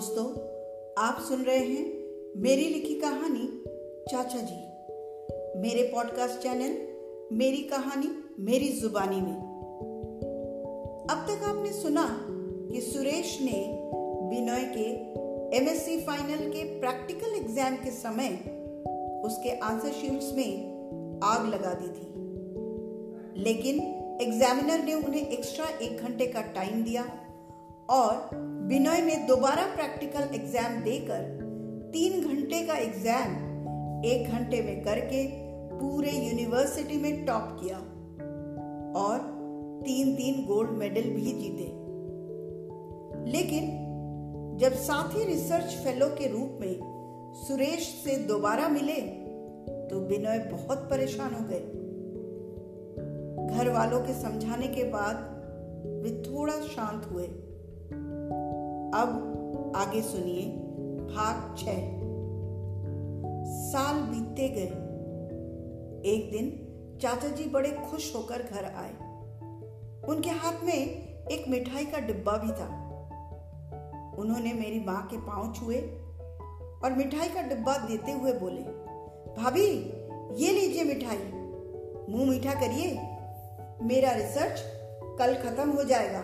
दोस्तों, आप सुन रहे हैं मेरी लिखी कहानी चाचा जी। मेरे पॉडकास्ट चैनल मेरी कहानी मेरी जुबानी में। अब तक आपने सुना कि सुरेश ने बिनोय के एमएससी फाइनल के प्रैक्टिकल एग्ज़ाम के समय उसके आंसर शीट्स में आग लगा दी थी। लेकिन एग्जामिनर ने उन्हें एक्स्ट्रा एक घंटे का टाइम दिया और बिनोय ने दोबारा प्रैक्टिकल एग्ज़ाम देकर तीन घंटे का एग्ज़ाम एक घंटे में करके पूरे यूनिवर्सिटी में टॉप किया और तीन तीन गोल्ड मेडल भी जीते। लेकिन जब साथी रिसर्च फेलो के रूप में सुरेश से दोबारा मिले तो बिनोय बहुत परेशान हो गए। घर वालों के समझाने के बाद वे थोड़ा शांत हुए। अब आगे सुनिए भाग छ साल बीतते गए। एक दिन चाचा जी बड़े खुश होकर घर आए। उनके हाथ में एक मिठाई का डिब्बा भी था। उन्होंने मेरी माँ के पाँव छुए और मिठाई का डिब्बा देते हुए बोले, भाभी, ये लीजिए मिठाई। मुँह मीठा करिए। मेरा रिसर्च कल खत्म हो जाएगा।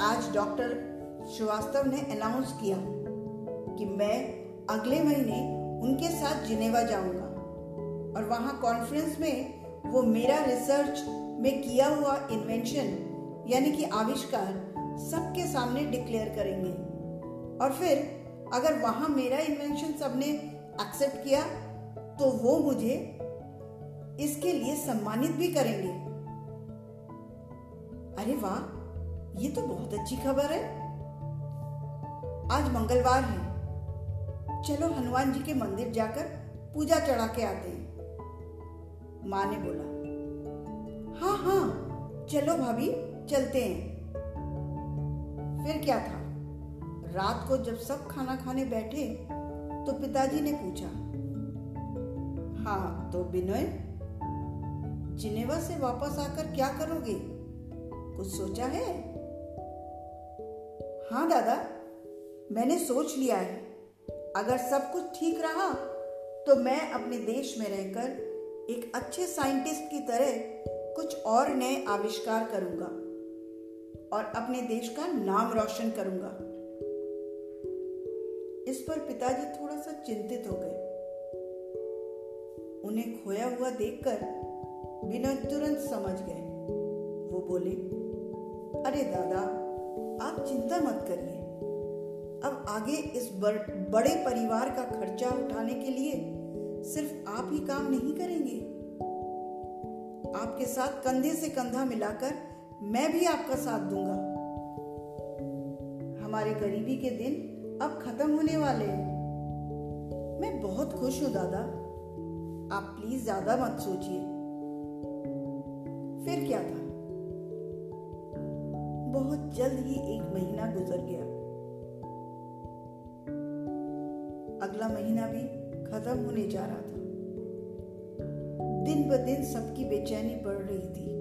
आज डॉक्टर श्रीवास्तव ने अनाउंस किया कि मैं अगले महीने उनके साथ जिनेवा जाऊँगा। और वहाँ कॉन्फ्रेंस में वो मेरा रिसर्च में किया हुआ इन्वेंशन यानी कि आविष्कार, सबके सामने डिक्लेयर करेंगे। और फिर अगर वहाँ मेरा इन्वेंशन सबने एक्सेप्ट किया तो वो मुझे इसके लिए सम्मानित भी करेंगे। अरे वाह, ये तो बहुत अच्छी खबर है। आज मंगलवार है। चलो हनुमान जी के मंदिर जाकर पूजा चढ़ा के आते हैं। माँ ने बोला हाँ हाँ चलो भाभी, चलते हैं। फिर क्या था? रात को जब सब खाना खाने बैठे तो पिताजी ने पूछा हाँ तो बिनोय जिनेवा से वापस आकर क्या करोगे? कुछ सोचा है? हाँ दादा मैंने सोच लिया है। अगर सब कुछ ठीक रहा तो मैं अपने देश में रहकर एक अच्छे साइंटिस्ट की तरह कुछ और नए आविष्कार करूँगा और अपने देश का नाम रोशन करूँगा। इस पर पिताजी थोड़ा सा चिंतित हो गए। उन्हें खोया हुआ देखकर बिना तुरंत समझ गए। वो बोले, अरे दादा, आप चिंता मत करिए। अब आगे इस बड़े परिवार का खर्चा उठाने के लिए सिर्फ़ आप ही काम नहीं करेंगे। आपके साथ कंधे से कंधा मिलाकर मैं भी आपका साथ दूँगा। हमारे गरीबी के दिन अब खत्म होने वाले हैं। मैं बहुत खुश हूँ, दादा। आप प्लीज़ ज़्यादा मत सोचिए। फिर क्या था? बहुत जल्द ही एक महीना गुजर गया। अगला महीना भी खत्म होने जा रहा था। दिन ब दिन सबकी बेचैनी बढ़ रही थी।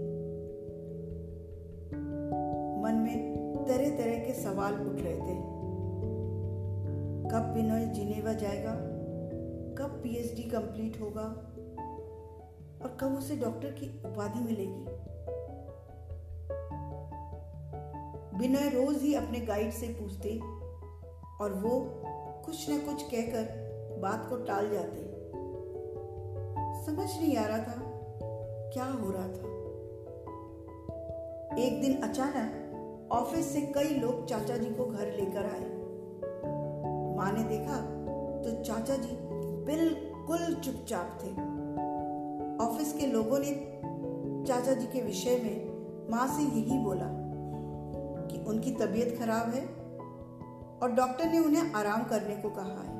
मन में तरह तरह के सवाल उठ रहे थे। कब बिनोय जिनेवा जाएगा? कब पीएचडी कंप्लीट होगा? और कब उसे डॉक्टर की उपाधि मिलेगी? बिनोय रोज ही अपने गाइड से पूछते और वो कुछ न कुछ कहकर बात को टाल जाते। समझ नहीं आ रहा था क्या हो रहा था। एक दिन अचानक ऑफ़िस से कई लोग चाचा जी को घर लेकर आए। माँ ने देखा तो चाचा जी बिल्कुल चुपचाप थे। ऑफ़िस के लोगों ने चाचा जी के विषय में माँ से यही बोला कि उनकी तबीयत खराब है और डॉक्टर ने उन्हें आराम करने को कहा है।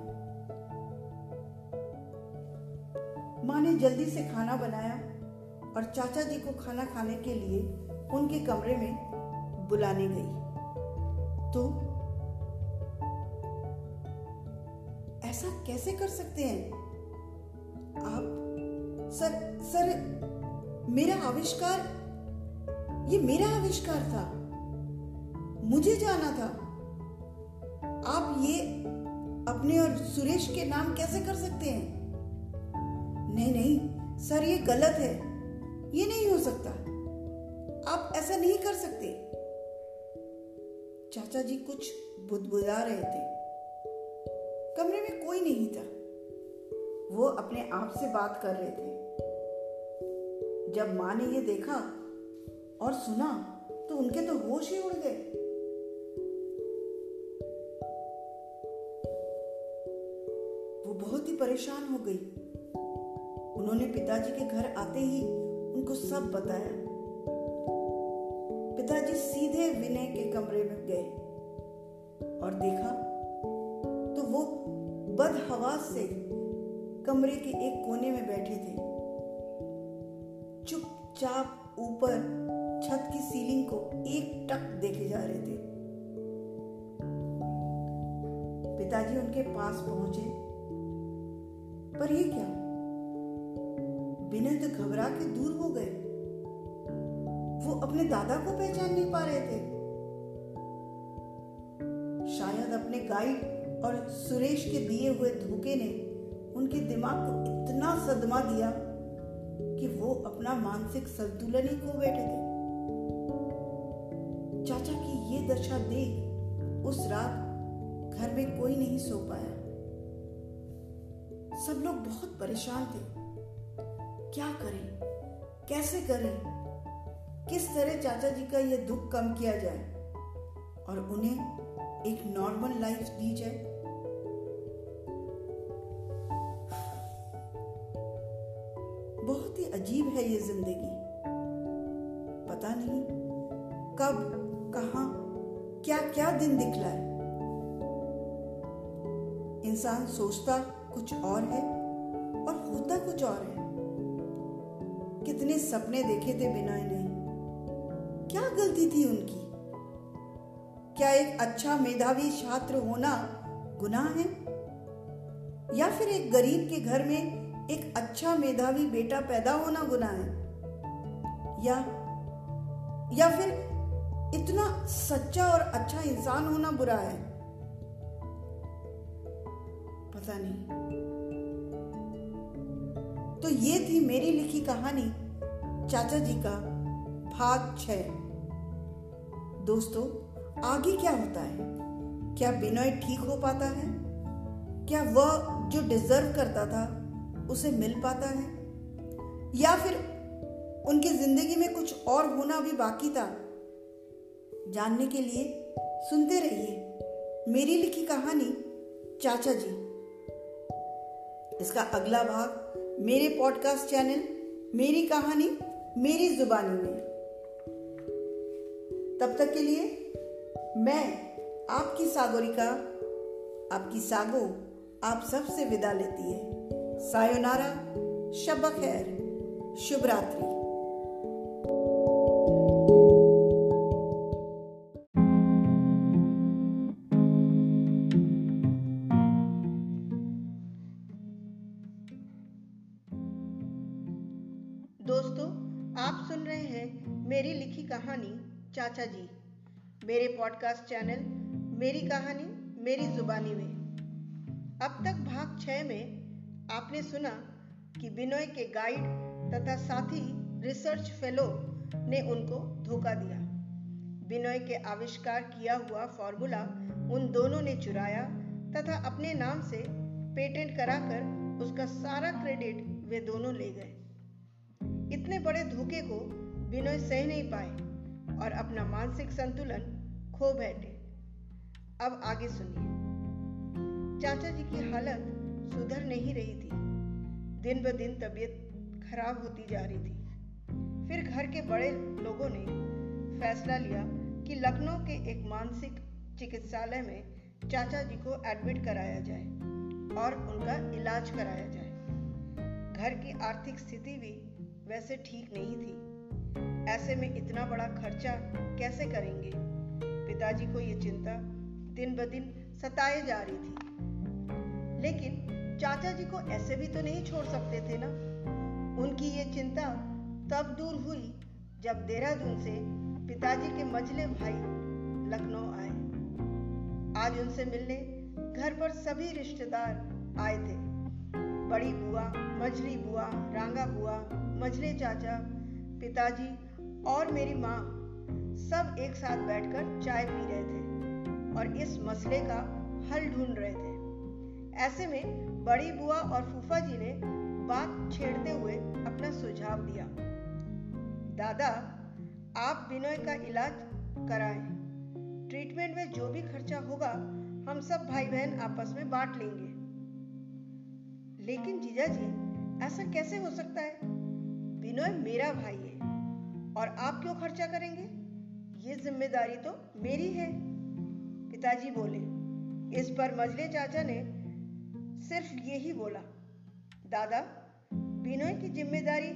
माँ ने जल्दी से खाना बनाया और चाचा जी को खाना खाने के लिए उनके कमरे में बुलाने गई। तो ऐसा कैसे कर सकते हैं? आप, सर सर, मेरा आविष्कार, ये मेरा आविष्कार था। मुझे जाना था। आप ये अपने और सुरेश के नाम कैसे कर सकते हैं? नहीं नहीं, सर, ये गलत है। ये नहीं हो सकता। आप ऐसा नहीं कर सकते। चाचा जी कुछ बुदबुदा रहे थे। कमरे में कोई नहीं था। वो अपने आप से बात कर रहे थे। जब माँ ने ये देखा और सुना तो उनके तो होश ही उड़ गए। बहुत ही परेशान हो गई। उन्होंने पिताजी के घर आते ही उनको सब बताया। पिताजी सीधे विनय के कमरे में गए और देखा तो वो बदहवास से कमरे के एक कोने में बैठे थे। चुपचाप ऊपर छत की सीलिंग को एक टक देखे जा रहे थे। पिताजी उनके पास पहुँचे। पर ये क्या? तो घबरा के दूर हो गए। वो अपने दादा को पहचान नहीं पा रहे थे। शायद अपने गाइड और सुरेश के दिए हुए धोखे ने उनके दिमाग को इतना सदमा दिया कि वो अपना मानसिक संतुलन ही खो बैठे थे। चाचा की ये दशा देख उस रात घर में कोई नहीं सो पाया। सब लोग बहुत परेशान थे। क्या करें? कैसे करें? किस तरह चाचा जी का यह दुख कम किया जाए? और उन्हें एक नॉर्मल लाइफ दी जाए? बहुत ही अजीब है ये ज़िंदगी। पता नहीं कब, कहा क्या क्या दिन दिखलाए। इंसान सोचता कुछ और है और होता कुछ और है। कितने सपने देखे थे बिना ने क्या गलती थी उनकी? क्या एक अच्छा मेधावी छात्र होना गुनाह है? या फिर एक गरीब के घर में एक अच्छा मेधावी बेटा पैदा होना गुनाह है? या या फिर इतना सच्चा और अच्छा इंसान होना बुरा है? पता नहीं। तो ये थी मेरी लिखी कहानी, चाचा जी का भाग छ। दोस्तों, आगे क्या होता है? क्या बिनोय ठीक हो पाता है? क्या वह जो डिजर्व करता था, उसे मिल पाता है? या फिर उनकी ज़िंदगी में कुछ और होना भी बाकी था? जानने के लिए सुनते रहिए मेरी लिखी कहानी, चाचा जी। इसका अगला भाग मेरे पॉडकास्ट चैनल मेरी कहानी, मेरी जुबानी में। तब तक के लिए, मैं, आपकी सागोरिका, आपकी सागो, आप सबसे विदा लेती है। सायोनारा, शब खैर। शुभ रात्रि। पॉडकास्ट चैनल मेरी कहानी, मेरी जुबानी में। अब तक भाग छः में आपने सुना कि बिनोय के गाइड तथा साथी रिसर्च फेलो ने उनको धोखा दिया। बिनोय के आविष्कार किया हुआ फॉर्मूला उन दोनों ने चुराया तथा अपने नाम से पेटेंट कराकर उसका सारा क्रेडिट वे दोनों ले गए। इतने बड़े धोखे को बिनोय सह नहीं पाए और अपना मानसिक संतुलन खो बैठे। अब आगे सुनिए। चाचा जी की हालत सुधर नहीं रही थी। दिन ब दिन तबीयत खराब होती जा रही थी। फिर घर के बड़े लोगों ने फैसला लिया कि लखनऊ के एक मानसिक चिकित्सालय में चाचा जी को एडमिट कराया जाए और उनका इलाज कराया जाए। घर की आर्थिक स्थिति भी वैसे ठीक नहीं थी। ऐसे में इतना बड़ा खर्चा कैसे करेंगे? पिताजी को ये चिंता दिन ब दिन सताए जा रही थी। लेकिन चाचा जी को ऐसे भी तो नहीं छोड़ सकते थे ना। उनकी ये चिंता तब दूर हुई जब देहरादून से पिताजी के मजले भाई लखनऊ आए। आज उनसे मिलने घर पर सभी रिश्तेदार आए थे। बड़ी बुआ मजली बुआ, रांगा बुआ मजले चाचा, पिताजी और मेरी माँ सब एक साथ बैठकर चाय पी रहे थे और इस मसले का हल ढूंढ रहे थे। ऐसे में बड़ी बुआ और फूफा जी ने बात छेड़ते हुए अपना सुझाव दिया। दादा, आप बिनोय का इलाज कराएँ। ट्रीटमेंट में जो भी खर्चा होगा, हम सब भाई बहन आपस में बांट लेंगे। लेकिन जीजा जी, ऐसा कैसे हो सकता है? बिनोय मेरा भाई है और आप क्यों खर्चा करेंगे? ये ज़िम्मेदारी तो मेरी है। पिताजी बोले, इस पर मजले चाचा ने सिर्फ़ यही बोला, दादा, बिनोय की ज़िम्मेदारी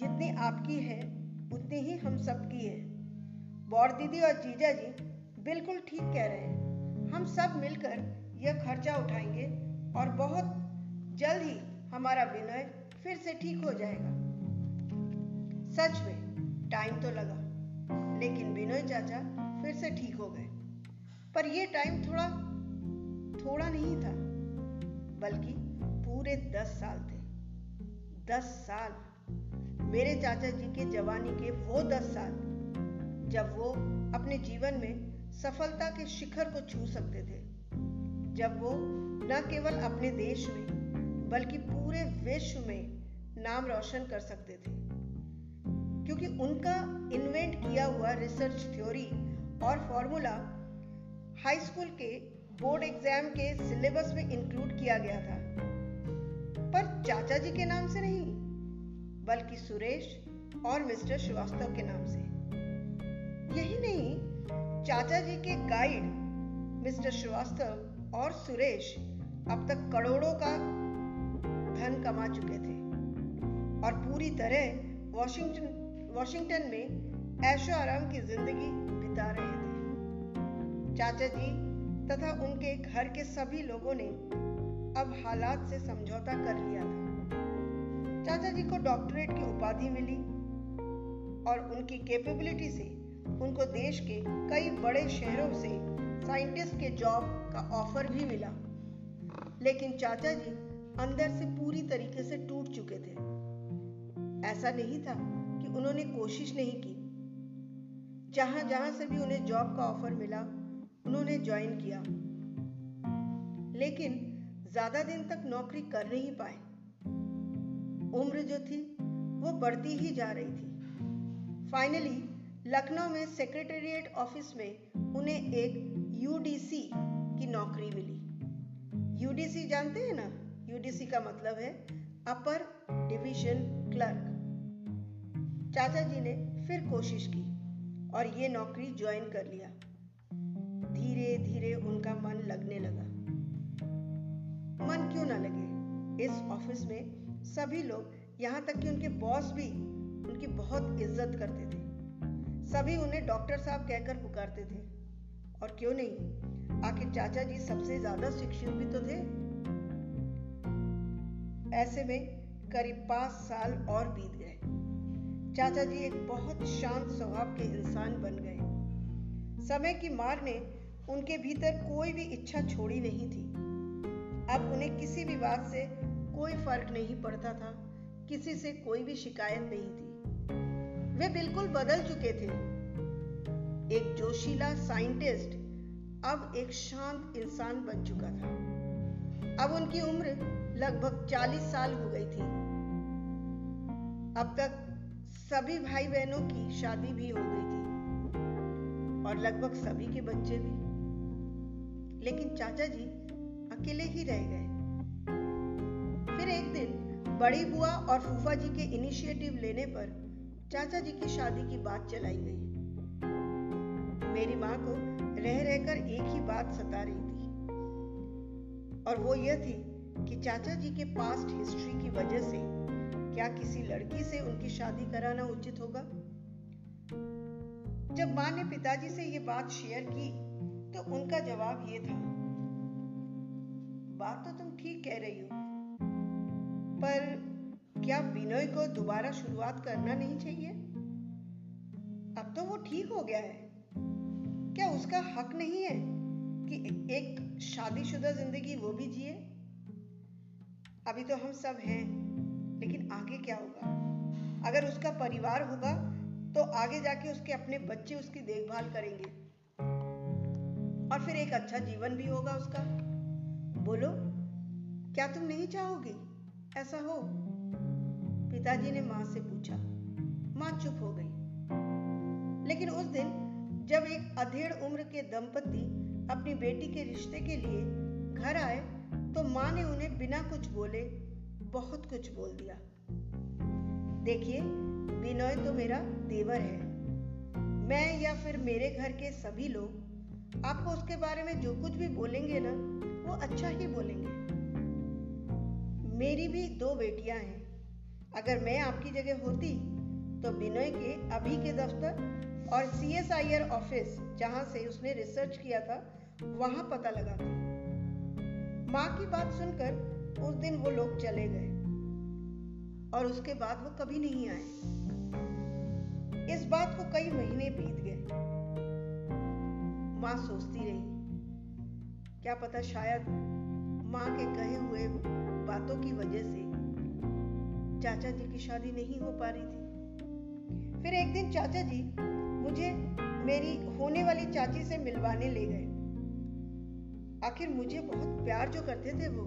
जितनी आपकी है, उतनी ही हम सबकी है। बौर दीदी और जीजा जी बिल्कुल ठीक कह रहे हैं। हम सब मिलकर यह खर्चा उठाएँगे और बहुत जल्द ही हमारा विनय फिर से ठीक हो जाएगा। सच में टाइम तो लगा। लेकिन विनोय चाचा फिर से ठीक हो गए। पर यह टाइम थोड़ा थोड़ा नहीं था, बल्कि पूरे दस साल थे। दस साल। मेरे चाचा जी के जवानी के वो दस साल, जब वो अपने जीवन में सफलता के शिखर को छू सकते थे। जब वो न केवल अपने देश में, बल्कि पूरे विश्व में नाम रोशन कर सकते थे। क्योंकि उनका इन्वेंट किया हुआ रिसर्च थ्योरी और फॉर्मूला हाई स्कूल के बोर्ड एग्ज़ाम के सिलेबस में इंक्लूड किया गया था। पर चाचा जी के नाम से नहीं, बल्कि सुरेश और मिस्टर श्रीवास्तव के नाम से। यही नहीं, चाचा जी के गाइड मिस्टर श्रीवास्तव और सुरेश अब तक करोड़ों का धन कमा चुके थे। और पूरी तरह वॉशिंगटन वॉशिंगटन में ऐशो आराम की ज़िंदगी बिता रहे थे। चाचा जी तथा उनके घर के सभी लोगों ने अब हालात से समझौता कर लिया था। चाचा जी को डॉक्टरेट की उपाधि मिली और उनकी कैपेबिलिटी से उनको देश के कई बड़े शहरों से साइंटिस्ट के जॉब का ऑफ़र भी मिला। लेकिन चाचा जी अंदर से पूरी तरीके से टूट चुके थे। ऐसा नहीं था उन्होंने कोशिश नहीं की। जहाँ जहाँ से भी उन्हें जॉब का ऑफ़र मिला, उन्होंने ज्वाइन किया। लेकिन ज़्यादा दिन तक नौकरी कर नहीं पाए। उम्र जो थी, वो बढ़ती ही जा रही थी। फाइनली लखनऊ में सेक्रेटेरिएट ऑफ़िस में उन्हें एक यूडीसी की नौकरी मिली। यूडीसी जानते हैं ना? यूडीसी का मतलब है अपर डिवीज़न क्लर्क चाचा जी ने फिर कोशिश की और ये नौकरी ज्वाइन कर लिया। धीरे धीरे उनका मन लगने लगा। मन क्यों ना लगे? इस ऑफ़िस में सभी लोग, यहाँ तक कि उनके बॉस भी, उनकी बहुत इज़्ज़त करते थे। सभी उन्हें डॉक्टर साहब कहकर पुकारते थे। और क्यों नहीं? आखिर चाचा जी सबसे ज़्यादा शिक्षित भी तो थे। ऐसे में करीब पाँच साल और बीत चाचा जी एक बहुत शांत स्वभाव के इंसान बन गए। समय की मार ने उनके भीतर कोई भी इच्छा छोड़ी नहीं थी। अब उन्हें किसी भी बात से कोई फ़र्क नहीं पड़ता था, किसी से कोई भी शिकायत नहीं थी। वे बिल्कुल बदल चुके थे। एक जोशीला साइंटिस्ट अब एक शांत इंसान बन चुका था। अब उनकी उम्र लगभग 40 साल हो गई थी। अब तक सभी भाई बहनों की शादी भी हो गई थी। और लगभग सभी के बच्चे भी। लेकिन चाचा जी अकेले ही रह गए। फिर एक दिन बड़ी बुआ और फूफा जी के इनिशिएटिव लेने पर चाचा जी की शादी की बात चलाई गई। मेरी माँ को रह रहकर एक ही बात सता रही थी। और वो यह थी कि चाचा जी के पास्ट हिस्ट्री की वजह से क्या किसी लड़की से उनकी शादी कराना उचित होगा? जब माँ ने पिताजी से ये बात शेयर की तो उनका जवाब ये था, बात तो तुम ठीक कह रही हो, पर क्या विनय को दोबारा शुरुआत करना नहीं चाहिए? अब तो वो ठीक हो गया है। क्या उसका हक नहीं है कि एक शादीशुदा ज़िंदगी वो भी जिए? अभी तो हम सब हैं। अगर उसका परिवार होगा तो आगे जाके उसके अपने बच्चे उसकी देखभाल करेंगे। और फिर एक अच्छा जीवन भी होगा उसका। बोलो, क्या तुम नहीं चाहोगे? ऐसा हो? पिताजी ने माँ से पूछा। माँ चुप हो गई। लेकिन उस दिन, जब एक अधेड़ उम्र के दंपति अपनी बेटी के रिश्ते के लिए घर आए तो माँ ने उन्हें बिना कुछ बोले बहुत कुछ बोल दिया। देखिए बिनोय तो मेरा देवर है। मैं या फिर मेरे घर के सभी लोग, आपको उसके बारे में जो कुछ भी बोलेंगे ना, वो अच्छा ही बोलेंगे। मेरी भी दो बेटियाँ हैं। अगर मैं आपकी जगह होती तो बिनोय के अभी के दफ्तर और C S I R office जहाँ से उसने रिसर्च किया था, वहाँ पता लगाती माँ की बात सुनकर उस दिन वो लोग चले गए। और उसके बाद वो कभी नहीं आए। इस बात को कई महीने बीत गए। माँ सोचती रही, क्या पता शायद माँ के कहे हुए बातों की वजह से चाचा जी की शादी नहीं हो पा रही थी। फिर एक दिन चाचा जी मुझे मेरी होने वाली चाची से मिलवाने ले गए। आखिर मुझे बहुत प्यार जो करते थे वो।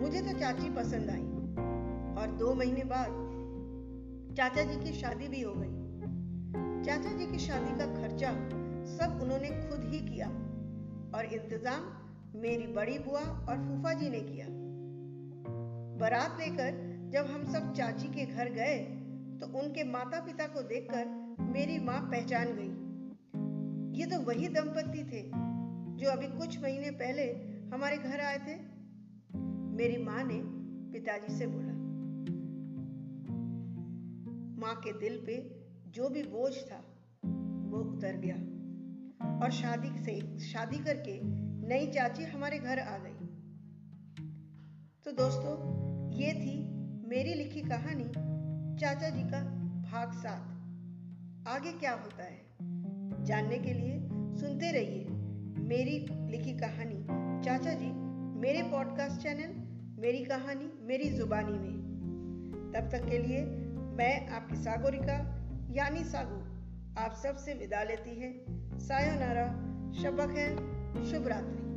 मुझे तो चाची पसंद आई। और दो महीने बाद चाचा जी की शादी भी हो गई। चाचा जी की शादी का खर्चा सब उन्होंने खुद ही किया और इंतज़ाम मेरी बड़ी बुआ और फूफा जी ने किया। बारात लेकर जब हम सब चाची के घर गए तो उनके माता पिता को देखकर मेरी माँ पहचान गई। ये तो वही दंपति थे जो अभी कुछ महीने पहले हमारे घर आए थे। मेरी माँ ने पिताजी से बोला माँ के दिल पे जो भी बोझ था, वो उतर गया। और शादी से, शादी करके नई चाची हमारे घर आ गई। तो दोस्तों, ये थी मेरी लिखी कहानी चाचा जी का भाग सात। आगे क्या होता है? जानने के लिए सुनते रहिए मेरी लिखी कहानी चाचा जी, मेरे पॉडकास्ट चैनल मेरी कहानी मेरी जुबानी में। तब तक के लिए मैं आपकी सागोरिका यानी सागू, आप सबसे विदा लेती है। सायोनारा, शबक है, शुभ रात्रि।